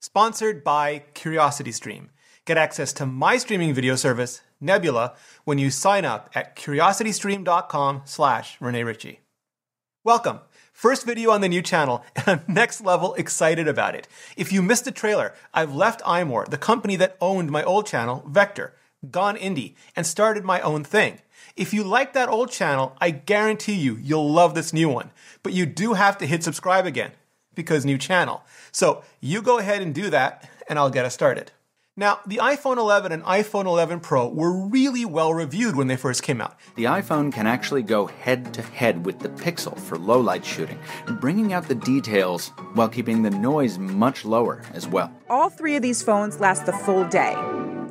Sponsored by CuriosityStream. Get access to my streaming video service, Nebula, when you sign up at curiositystream.com slash Rene Ritchie. Welcome. First video on the new channel, and I'm next level excited about it. If you missed the trailer, I've left iMore, the company that owned my old channel, Vector, gone indie, and started my own thing. If you like that old channel, I guarantee you, you'll love this new one. But you do have to hit subscribe again, because new channel. So you go ahead and do that, and I'll get us started. Now, the iPhone 11 and iPhone 11 Pro were really well reviewed when they first came out. The iPhone can actually go head to head with the Pixel for low light shooting, bringing out the details while keeping the noise much lower as well. All three of these phones last the full day.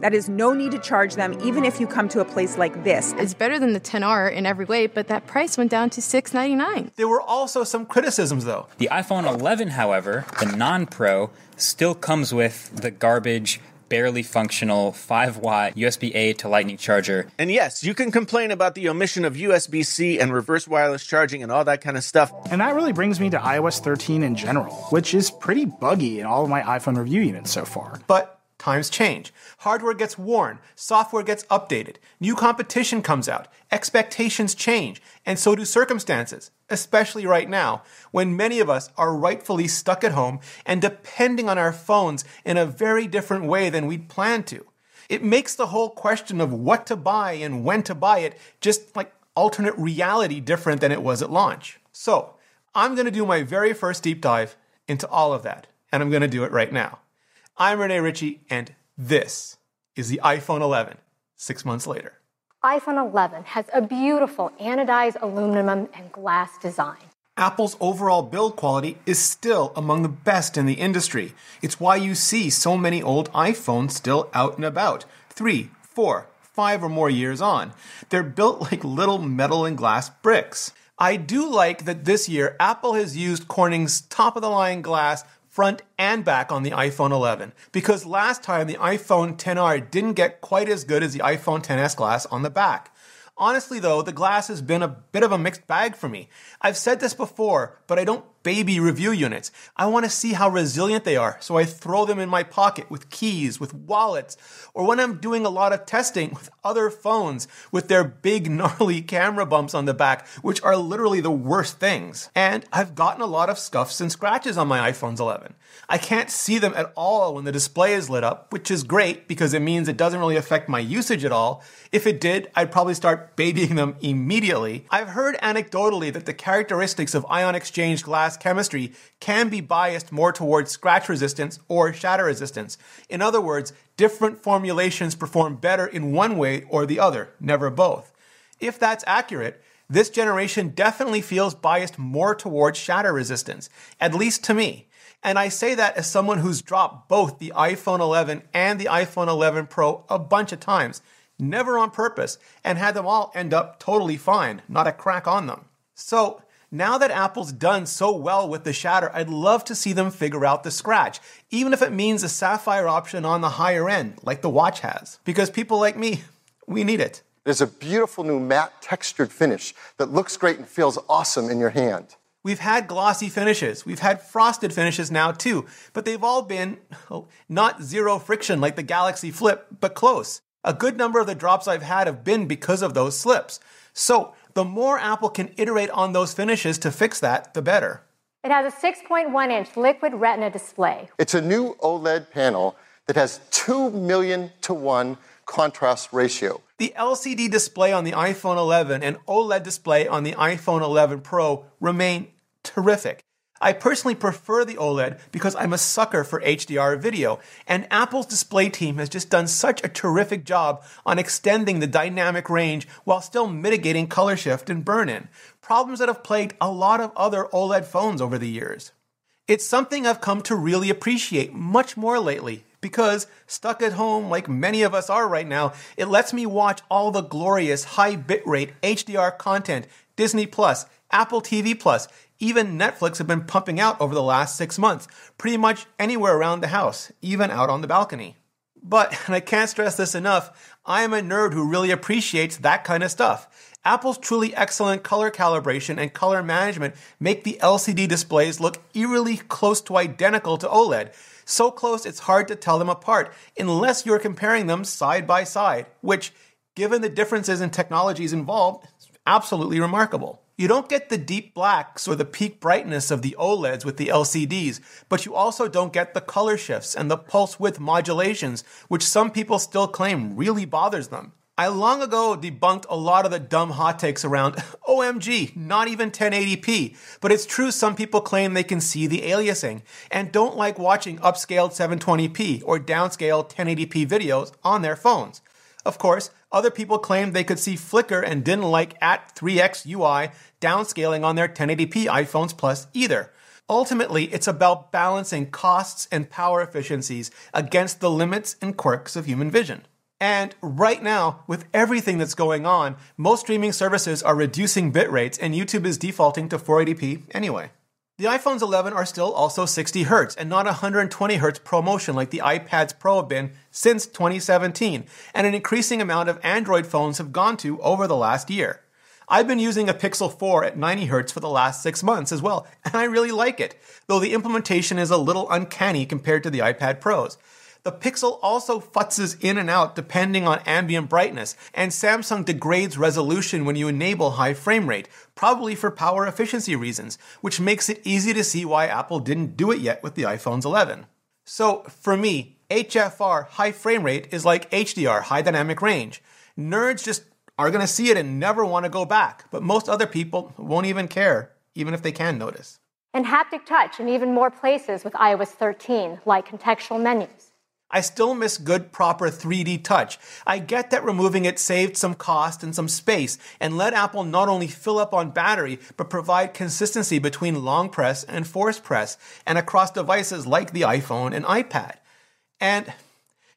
That is no need to charge them even if you come to a place like this. It's better than the 10R in every way, but that price went down to 699. There were also some criticisms though. The iPhone 11, however, the non Pro, still comes with the garbage barely functional 5 watt USB A to Lightning charger. And yes, you can complain about the omission of USB C and reverse wireless charging and all that kind of stuff. And that really brings me to iOS 13 in general, which is pretty buggy in all of my iPhone review units so far. But times change. Hardware gets worn, software gets updated, new competition comes out, expectations change, and so do circumstances, especially right now, when many of us are rightfully stuck at home and depending on our phones in a very different way than we'd planned to. It makes the whole question of what to buy and when to buy it just like alternate reality different than it was at launch. So, I'm going to do my very first deep dive into all of that, and I'm going to do it right now. I'm Rene Ritchie, and this is the iPhone 11, six months later. iPhone 11 has a beautiful anodized aluminum and glass design. Apple's overall build quality is still among the best in the industry. It's why you see so many old iPhones still out and about, three, four, five or more years on. They're built like little metal and glass bricks. I do like that this year Apple has used Corning's top of the line glass front and back on the iPhone 11 because last time the iPhone 10R didn't get quite as good as the iPhone 10s glass on the back. Honestly, though, the glass has been a bit of a mixed bag for me. I've said this before, but I don't baby review units. I want to see how resilient they are, so I throw them in my pocket with keys, with wallets, or when I'm doing a lot of testing with other phones with their big gnarly camera bumps on the back, which are literally the worst things. And I've gotten a lot of scuffs and scratches on my iPhones 11. I can't see them at all when the display is lit up, which is great because it means it doesn't really affect my usage at all. If it did, I'd probably start babying them immediately. I've heard anecdotally that the characteristics of ion exchange glass chemistry can be biased more towards scratch resistance or shatter resistance. In other words, different formulations perform better in one way or the other, never both. If that's accurate, this generation definitely feels biased more towards shatter resistance, at least to me. And I say that as someone who's dropped both the iPhone 11 and the iPhone 11 Pro a bunch of times, never on purpose, and had them all end up totally fine, not a crack on them. So, now that Apple's done so well with the shatter, I'd love to see them figure out the scratch, even if it means a sapphire option on the higher end, like the watch has. Because people like me, we need it. There's a beautiful new matte textured finish that looks great and feels awesome in your hand. We've had glossy finishes. We've had frosted finishes now too, but they've all been oh, not zero friction like the Galaxy Flip, but close. A good number of the drops I've had have been because of those slips. So, the more Apple can iterate on those finishes to fix that, the better. It has a 6.1 inch liquid retina display. It's a new OLED panel that has 2 million to 1 contrast ratio. The LCD display on the iPhone 11 and OLED display on the iPhone 11 Pro remain terrific. I personally prefer the OLED because I'm a sucker for HDR video, and Apple's display team has just done such a terrific job on extending the dynamic range while still mitigating color shift and burn in, problems that have plagued a lot of other OLED phones over the years. It's something I've come to really appreciate much more lately because, stuck at home like many of us are right now, it lets me watch all the glorious high bitrate HDR content Disney Plus, Apple TV Plus, even Netflix have been pumping out over the last six months, pretty much anywhere around the house, even out on the balcony. But, and I can't stress this enough, I am a nerd who really appreciates that kind of stuff. Apple's truly excellent color calibration and color management make the LCD displays look eerily close to identical to OLED, So close it's hard to tell them apart unless you're comparing them side by side, which, given the differences in technologies involved, is absolutely remarkable. You don't get the deep blacks or the peak brightness of the OLEDs with the LCDs, but you also don't get the color shifts and the pulse width modulations, which some people still claim really bothers them. I long ago debunked a lot of the dumb hot takes around OMG, not even 1080p, but it's true some people claim they can see the aliasing and don't like watching upscaled 720p or downscaled 1080p videos on their phones. Of course, other people claimed they could see flicker and didn't like at 3x UI downscaling on their 1080p iPhones Plus either. Ultimately, it's about balancing costs and power efficiencies against the limits and quirks of human vision. And right now, with everything that's going on, most streaming services are reducing bit rates and YouTube is defaulting to 480p anyway. The iPhones 11 are still also 60 Hz and not 120 Hz ProMotion like the iPads Pro have been since 2017, and an increasing amount of Android phones have gone to over the last year. I've been using a Pixel 4 at 90 Hz for the last six months as well, and I really like it, though the implementation is a little uncanny compared to the iPad Pros. The Pixel also futzes in and out depending on ambient brightness, and Samsung degrades resolution when you enable high frame rate, probably for power efficiency reasons, which makes it easy to see why Apple didn't do it yet with the iPhones 11. So, for me, HFR high frame rate is like HDR high dynamic range. Nerds just are going to see it and never want to go back, but most other people won't even care, even if they can notice. And haptic touch in even more places with iOS 13, like contextual menus. I still miss good, proper 3D touch. I get that removing it saved some cost and some space and let Apple not only fill up on battery, but provide consistency between long press and force press and across devices like the iPhone and iPad. And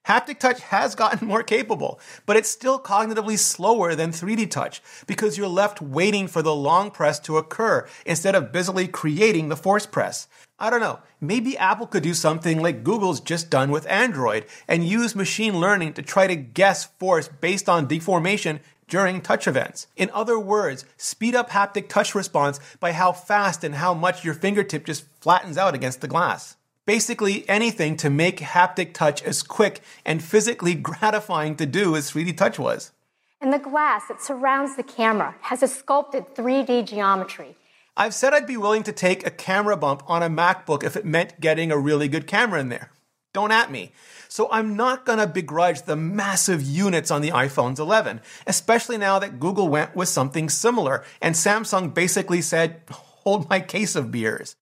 Haptic touch has gotten more capable, but it's still cognitively slower than 3D touch because you're left waiting for the long press to occur instead of busily creating the force press. I don't know, maybe Apple could do something like Google's just done with Android and use machine learning to try to guess force based on deformation during touch events. In other words, speed up haptic touch response by how fast and how much your fingertip just flattens out against the glass basically anything to make haptic touch as quick and physically gratifying to do as 3D touch was. And the glass that surrounds the camera has a sculpted 3D geometry. I've said I'd be willing to take a camera bump on a MacBook if it meant getting a really good camera in there. Don't at me. So I'm not gonna begrudge the massive units on the iPhones 11, especially now that Google went with something similar and Samsung basically said, hold my case of beers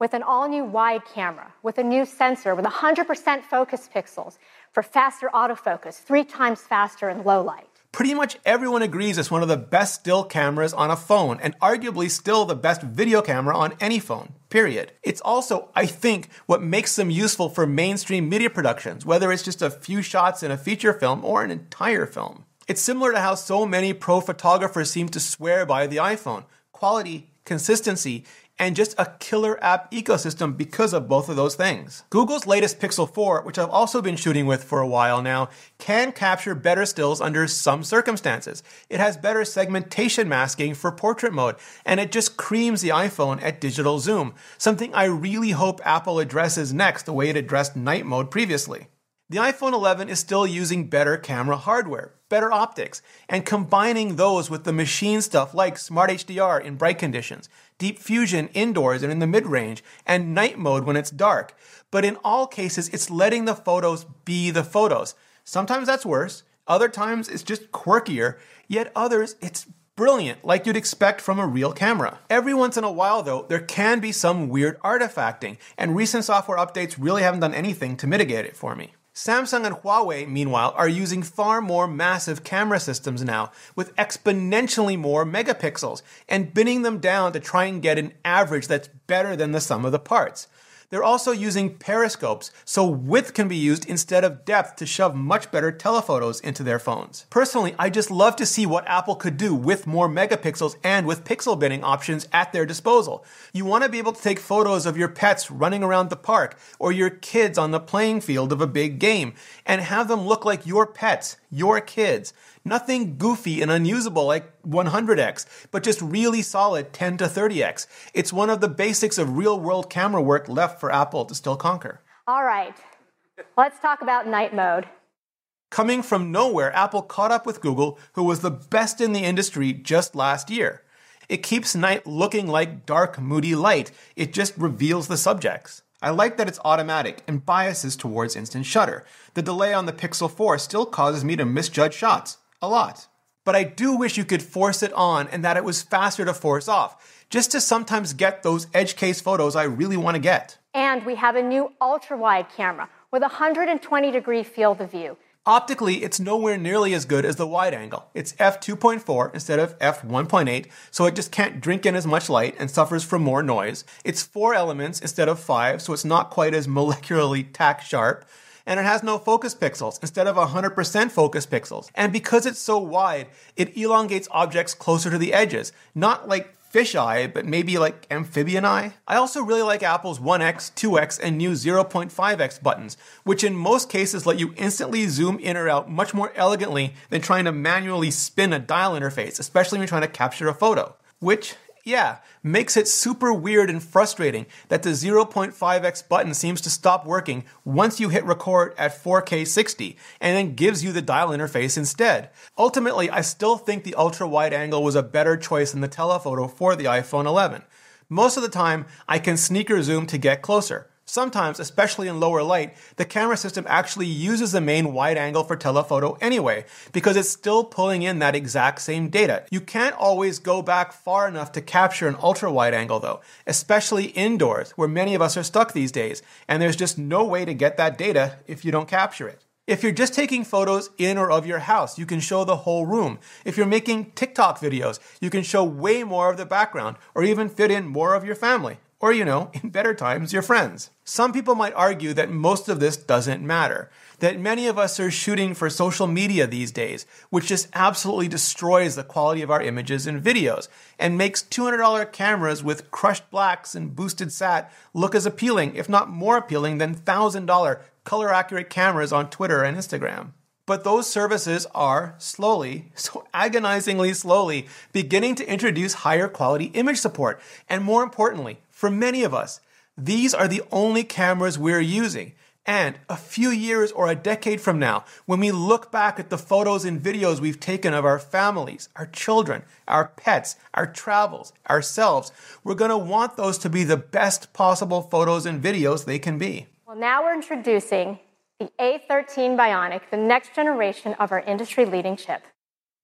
with an all new wide camera, with a new sensor, with 100% focus pixels for faster autofocus, three times faster in low light. Pretty much everyone agrees it's one of the best still cameras on a phone, and arguably still the best video camera on any phone, period. It's also, I think, what makes them useful for mainstream media productions, whether it's just a few shots in a feature film or an entire film. It's similar to how so many pro photographers seem to swear by the iPhone quality, consistency, and just a killer app ecosystem because of both of those things. Google's latest Pixel 4, which I've also been shooting with for a while now, can capture better stills under some circumstances. It has better segmentation masking for portrait mode, and it just creams the iPhone at digital zoom, something I really hope Apple addresses next the way it addressed night mode previously. The iPhone 11 is still using better camera hardware, better optics, and combining those with the machine stuff like Smart HDR in bright conditions, Deep Fusion indoors and in the mid range, and night mode when it's dark. But in all cases, it's letting the photos be the photos. Sometimes that's worse, other times it's just quirkier, yet others it's brilliant, like you'd expect from a real camera. Every once in a while, though, there can be some weird artifacting, and recent software updates really haven't done anything to mitigate it for me. Samsung and Huawei, meanwhile, are using far more massive camera systems now, with exponentially more megapixels, and binning them down to try and get an average that's better than the sum of the parts. They're also using periscopes, so width can be used instead of depth to shove much better telephotos into their phones. Personally, I just love to see what Apple could do with more megapixels and with pixel binning options at their disposal. You want to be able to take photos of your pets running around the park or your kids on the playing field of a big game and have them look like your pets, your kids. Nothing goofy and unusable like 100x, but just really solid 10 to 30x. It's one of the basics of real world camera work left for Apple to still conquer. All right, let's talk about night mode. Coming from nowhere, Apple caught up with Google, who was the best in the industry just last year. It keeps night looking like dark, moody light. It just reveals the subjects. I like that it's automatic and biases towards instant shutter. The delay on the Pixel 4 still causes me to misjudge shots. A lot. But I do wish you could force it on and that it was faster to force off, just to sometimes get those edge case photos I really want to get. And we have a new ultra wide camera with a 120 degree field of view. Optically, it's nowhere nearly as good as the wide angle. It's f2.4 instead of f1.8, so it just can't drink in as much light and suffers from more noise. It's four elements instead of five, so it's not quite as molecularly tack sharp. And it has no focus pixels instead of 100% focus pixels. And because it's so wide, it elongates objects closer to the edges, not like fisheye, but maybe like amphibian eye. I also really like Apple's 1x, 2x, and new 0.5x buttons, which in most cases let you instantly zoom in or out much more elegantly than trying to manually spin a dial interface, especially when you're trying to capture a photo. Which yeah, makes it super weird and frustrating that the 0.5x button seems to stop working once you hit record at 4K 60 and then gives you the dial interface instead. Ultimately, I still think the ultra wide angle was a better choice than the telephoto for the iPhone 11. Most of the time, I can sneaker zoom to get closer. Sometimes, especially in lower light, the camera system actually uses the main wide angle for telephoto anyway, because it's still pulling in that exact same data. You can't always go back far enough to capture an ultra wide angle though, especially indoors, where many of us are stuck these days, and there's just no way to get that data if you don't capture it. If you're just taking photos in or of your house, you can show the whole room. If you're making TikTok videos, you can show way more of the background or even fit in more of your family or, you know, in better times, your friends. Some people might argue that most of this doesn't matter, that many of us are shooting for social media these days, which just absolutely destroys the quality of our images and videos, and makes $200 cameras with crushed blacks and boosted sat look as appealing, if not more appealing, than $1,000 color accurate cameras on Twitter and Instagram. But those services are slowly, so agonizingly slowly, beginning to introduce higher quality image support. And more importantly, for many of us, these are the only cameras we're using. And a few years or a decade from now, when we look back at the photos and videos we've taken of our families, our children, our pets, our travels, ourselves, we're to want those to be the best possible photos and videos they can be. Well, now we're introducing the A13 Bionic, the next generation of our industry leading chip.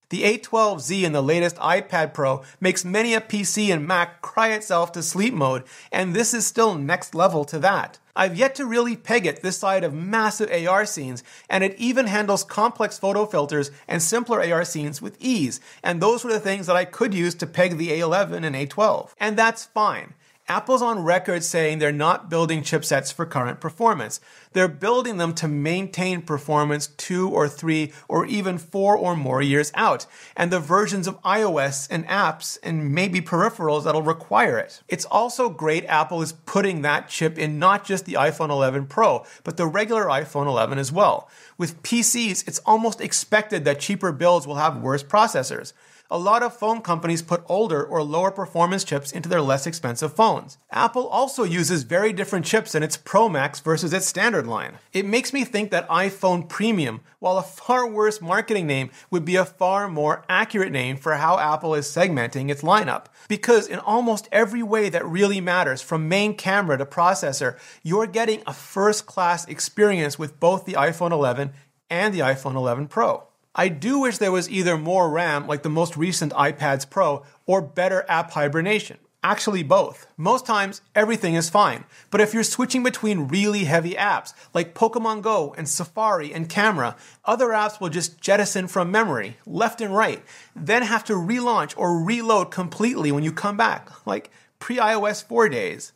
The A12Z in the latest iPad Pro makes many a PC and Mac cry itself to sleep mode, and this is still next level to that. I've yet to really peg it this side of massive AR scenes, and it even handles complex photo filters and simpler AR scenes with ease, and those were the things that I could use to peg the A11 and A12. And that's fine. Apple's on record saying they're not building chipsets for current performance. They're building them to maintain performance two or three or even four or more years out, and the versions of iOS and apps and maybe peripherals that'll require it. It's also great Apple is putting that chip in not just the iPhone 11 Pro, but the regular iPhone 11 as well. With PCs, it's almost expected that cheaper builds will have worse processors a lot of phone companies put older or lower performance chips into their less expensive phones. Apple also uses very different chips in its Pro Max versus its standard line. It makes me think that iPhone Premium, while a far worse marketing name, would be a far more accurate name for how Apple is segmenting its lineup. Because in almost every way that really matters, from main camera to processor, you're getting a first class experience with both the iPhone 11 and the iPhone 11 Pro. I do wish there was either more RAM, like the most recent iPads Pro, or better app hibernation. Actually, both. Most times, everything is fine. But if you're switching between really heavy apps, like Pokemon Go and Safari and Camera, other apps will just jettison from memory, left and right, then have to relaunch or reload completely when you come back, like pre iOS 4 days.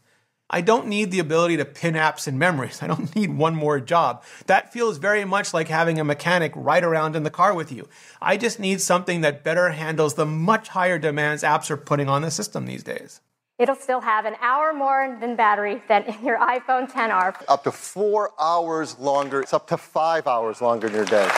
I don't need the ability to pin apps in memories. I don't need one more job. That feels very much like having a mechanic ride around in the car with you. I just need something that better handles the much higher demands apps are putting on the system these days. It'll still have an hour more than battery than in your iPhone 10R. Up to four hours longer. It's up to five hours longer in your day.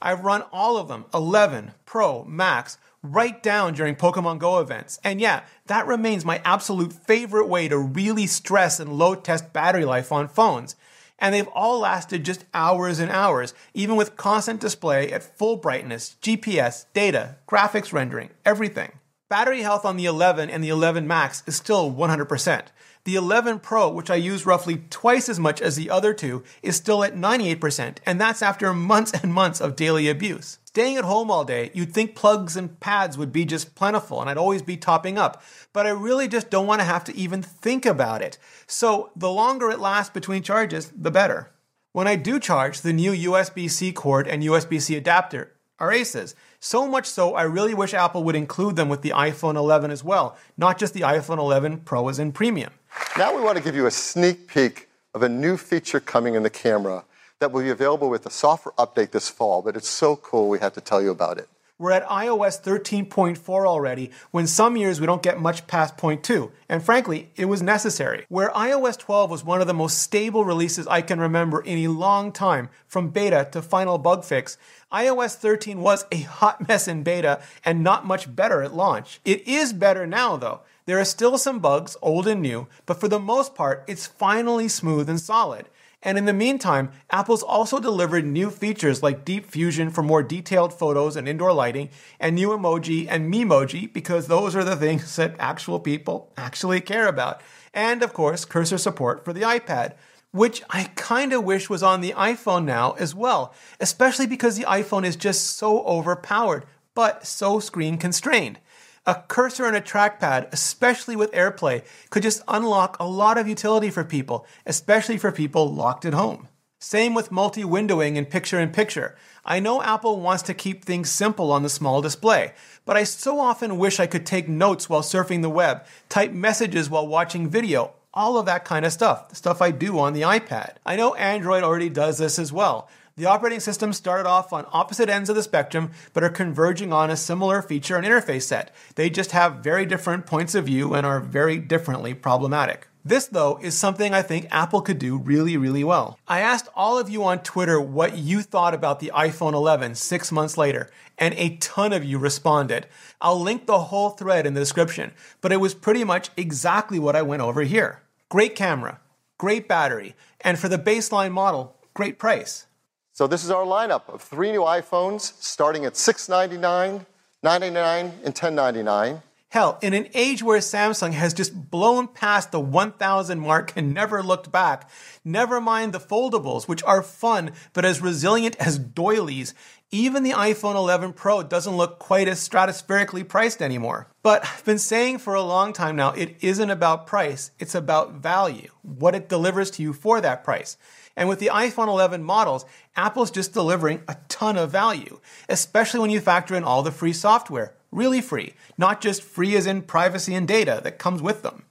I've run all of them 11, Pro, Max right down during Pokemon Go events. And yeah, that remains my absolute favorite way to really stress and load test battery life on phones. and they've all lasted just hours and hours, even with constant display at full brightness, GPS, data, graphics rendering, everything. Battery health on the 11 and the 11 Max is still 100%. The 11 Pro, which I use roughly twice as much as the other two, is still at 98%, and that's after months and months of daily abuse. Staying at home all day, you'd think plugs and pads would be just plentiful and I'd always be topping up, but I really just don't want to have to even think about it. So the longer it lasts between charges, the better. When I do charge, the new USB C cord and USB C adapter are aces. So much so, I really wish Apple would include them with the iPhone 11 as well, not just the iPhone 11 Pro as in premium. Now we want to give you a sneak peek of a new feature coming in the camera that will be available with a software update this fall, but it's so cool we have to tell you about it. We're at iOS 13.4 already, when some years we don't get much past 0.2, and frankly, it was necessary. Where iOS 12 was one of the most stable releases I can remember in a long time, from beta to final bug fix, iOS 13 was a hot mess in beta and not much better at launch. It is better now, though. There are still some bugs, old and new, but for the most part, it's finally smooth and solid. And in the meantime, Apple's also delivered new features like Deep Fusion for more detailed photos and indoor lighting, and new emoji and Memoji because those are the things that actual people actually care about. And of course, cursor support for the iPad, which I kind of wish was on the iPhone now as well, especially because the iPhone is just so overpowered, but so screen constrained. A cursor and a trackpad, especially with AirPlay, could just unlock a lot of utility for people, especially for people locked at home. Same with multi windowing and picture in picture. I know Apple wants to keep things simple on the small display, but I so often wish I could take notes while surfing the web, type messages while watching video, all of that kind of stuff, the stuff I do on the iPad. I know Android already does this as well. The operating systems started off on opposite ends of the spectrum, but are converging on a similar feature and interface set. They just have very different points of view and are very differently problematic. This, though, is something I think Apple could do really, really well. I asked all of you on Twitter what you thought about the iPhone 11 six months later, and a ton of you responded. I'll link the whole thread in the description, but it was pretty much exactly what I went over here. Great camera, great battery, and for the baseline model, great price. So this is our lineup of three new iPhones starting at 699, 999, and 1099. Hell, in an age where Samsung has just blown past the 1000 mark and never looked back, never mind the foldables, which are fun but as resilient as doilies, even the iPhone 11 Pro doesn't look quite as stratospherically priced anymore. But I've been saying for a long time now, it isn't about price, it's about value, what it delivers to you for that price. And with the iPhone 11 models, Apple's just delivering a ton of value, especially when you factor in all the free software. Really free, not just free as in privacy and data that comes with them.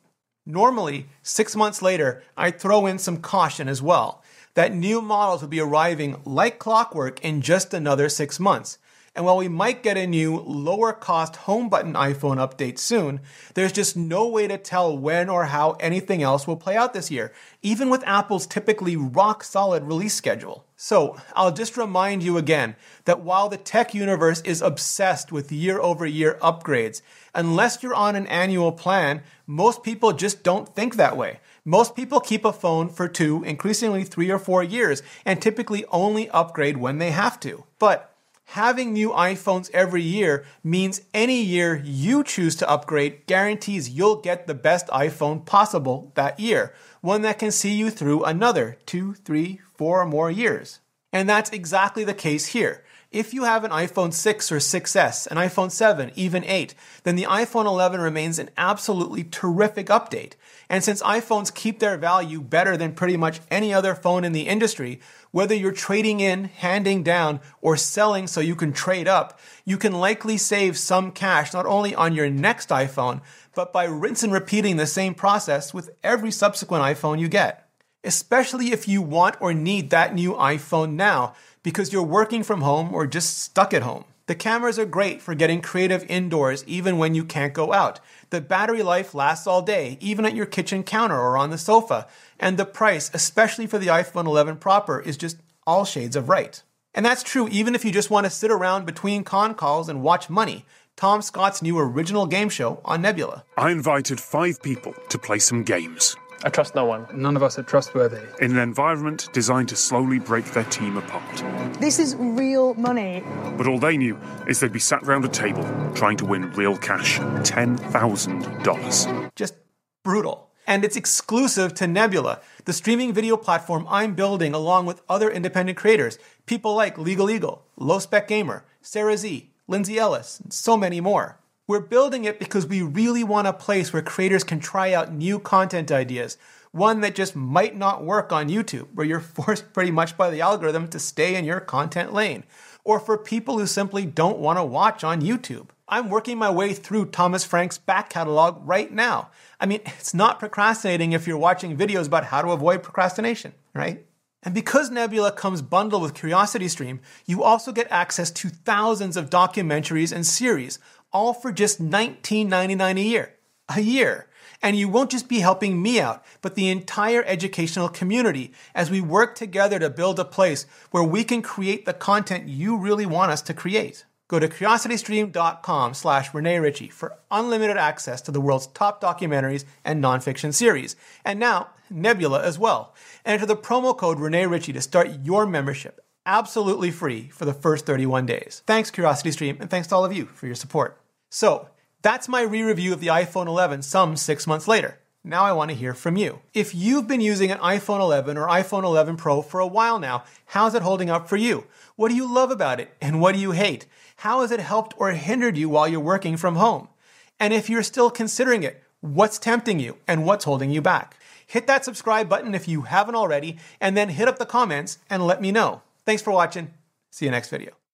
Normally, six months later, I'd throw in some caution as well that new models will be arriving like clockwork in just another six months. And while we might get a new, lower cost home button iPhone update soon, there's just no way to tell when or how anything else will play out this year, even with Apple's typically rock solid release schedule. So, I'll just remind you again that while the tech universe is obsessed with year over year upgrades, unless you're on an annual plan, most people just don't think that way. Most people keep a phone for two, increasingly three or four years, and typically only upgrade when they have to. But having new iPhones every year means any year you choose to upgrade guarantees you'll get the best iPhone possible that year, one that can see you through another two, three, four more years. And that's exactly the case here. If you have an iPhone 6 or 6S, an iPhone 7, even 8, then the iPhone 11 remains an absolutely terrific update. And since iPhones keep their value better than pretty much any other phone in the industry, whether you're trading in, handing down, or selling so you can trade up, you can likely save some cash not only on your next iPhone, but by rinse and repeating the same process with every subsequent iPhone you get. Especially if you want or need that new iPhone now because you're working from home or just stuck at home. The cameras are great for getting creative indoors even when you can't go out. The battery life lasts all day, even at your kitchen counter or on the sofa. And the price, especially for the iPhone 11 proper, is just all shades of right. And that's true even if you just want to sit around between con calls and watch money. Tom Scott's new original game show on Nebula. I invited five people to play some games. I trust no one. None of us are trustworthy. In an environment designed to slowly break their team apart. This is real money. But all they knew is they'd be sat round a table trying to win real cash $10,000. Just brutal. And it's exclusive to Nebula, the streaming video platform I'm building along with other independent creators, people like Legal Eagle, Low Spec Gamer, Sarah Z, Lindsay Ellis, and so many more. We're building it because we really want a place where creators can try out new content ideas, one that just might not work on YouTube, where you're forced pretty much by the algorithm to stay in your content lane, or for people who simply don't want to watch on YouTube. I'm working my way through Thomas Frank's back catalog right now. I mean, it's not procrastinating if you're watching videos about how to avoid procrastination, right? And because Nebula comes bundled with CuriosityStream, you also get access to thousands of documentaries and series, all for just $19.99 a year. A year. And you won't just be helping me out, but the entire educational community as we work together to build a place where we can create the content you really want us to create. Go to curiositystream.com slash Rene Ritchie for unlimited access to the world's top documentaries and nonfiction series. And now, Nebula as well. Enter the promo code Rene Ritchie to start your membership absolutely free for the first 31 days. Thanks, CuriosityStream, and thanks to all of you for your support. So, that's my re review of the iPhone 11 some six months later. Now I want to hear from you. If you've been using an iPhone 11 or iPhone 11 Pro for a while now, how's it holding up for you? What do you love about it and what do you hate? How has it helped or hindered you while you're working from home? And if you're still considering it, what's tempting you and what's holding you back? Hit that subscribe button if you haven't already, and then hit up the comments and let me know. Thanks for watching. See you next video.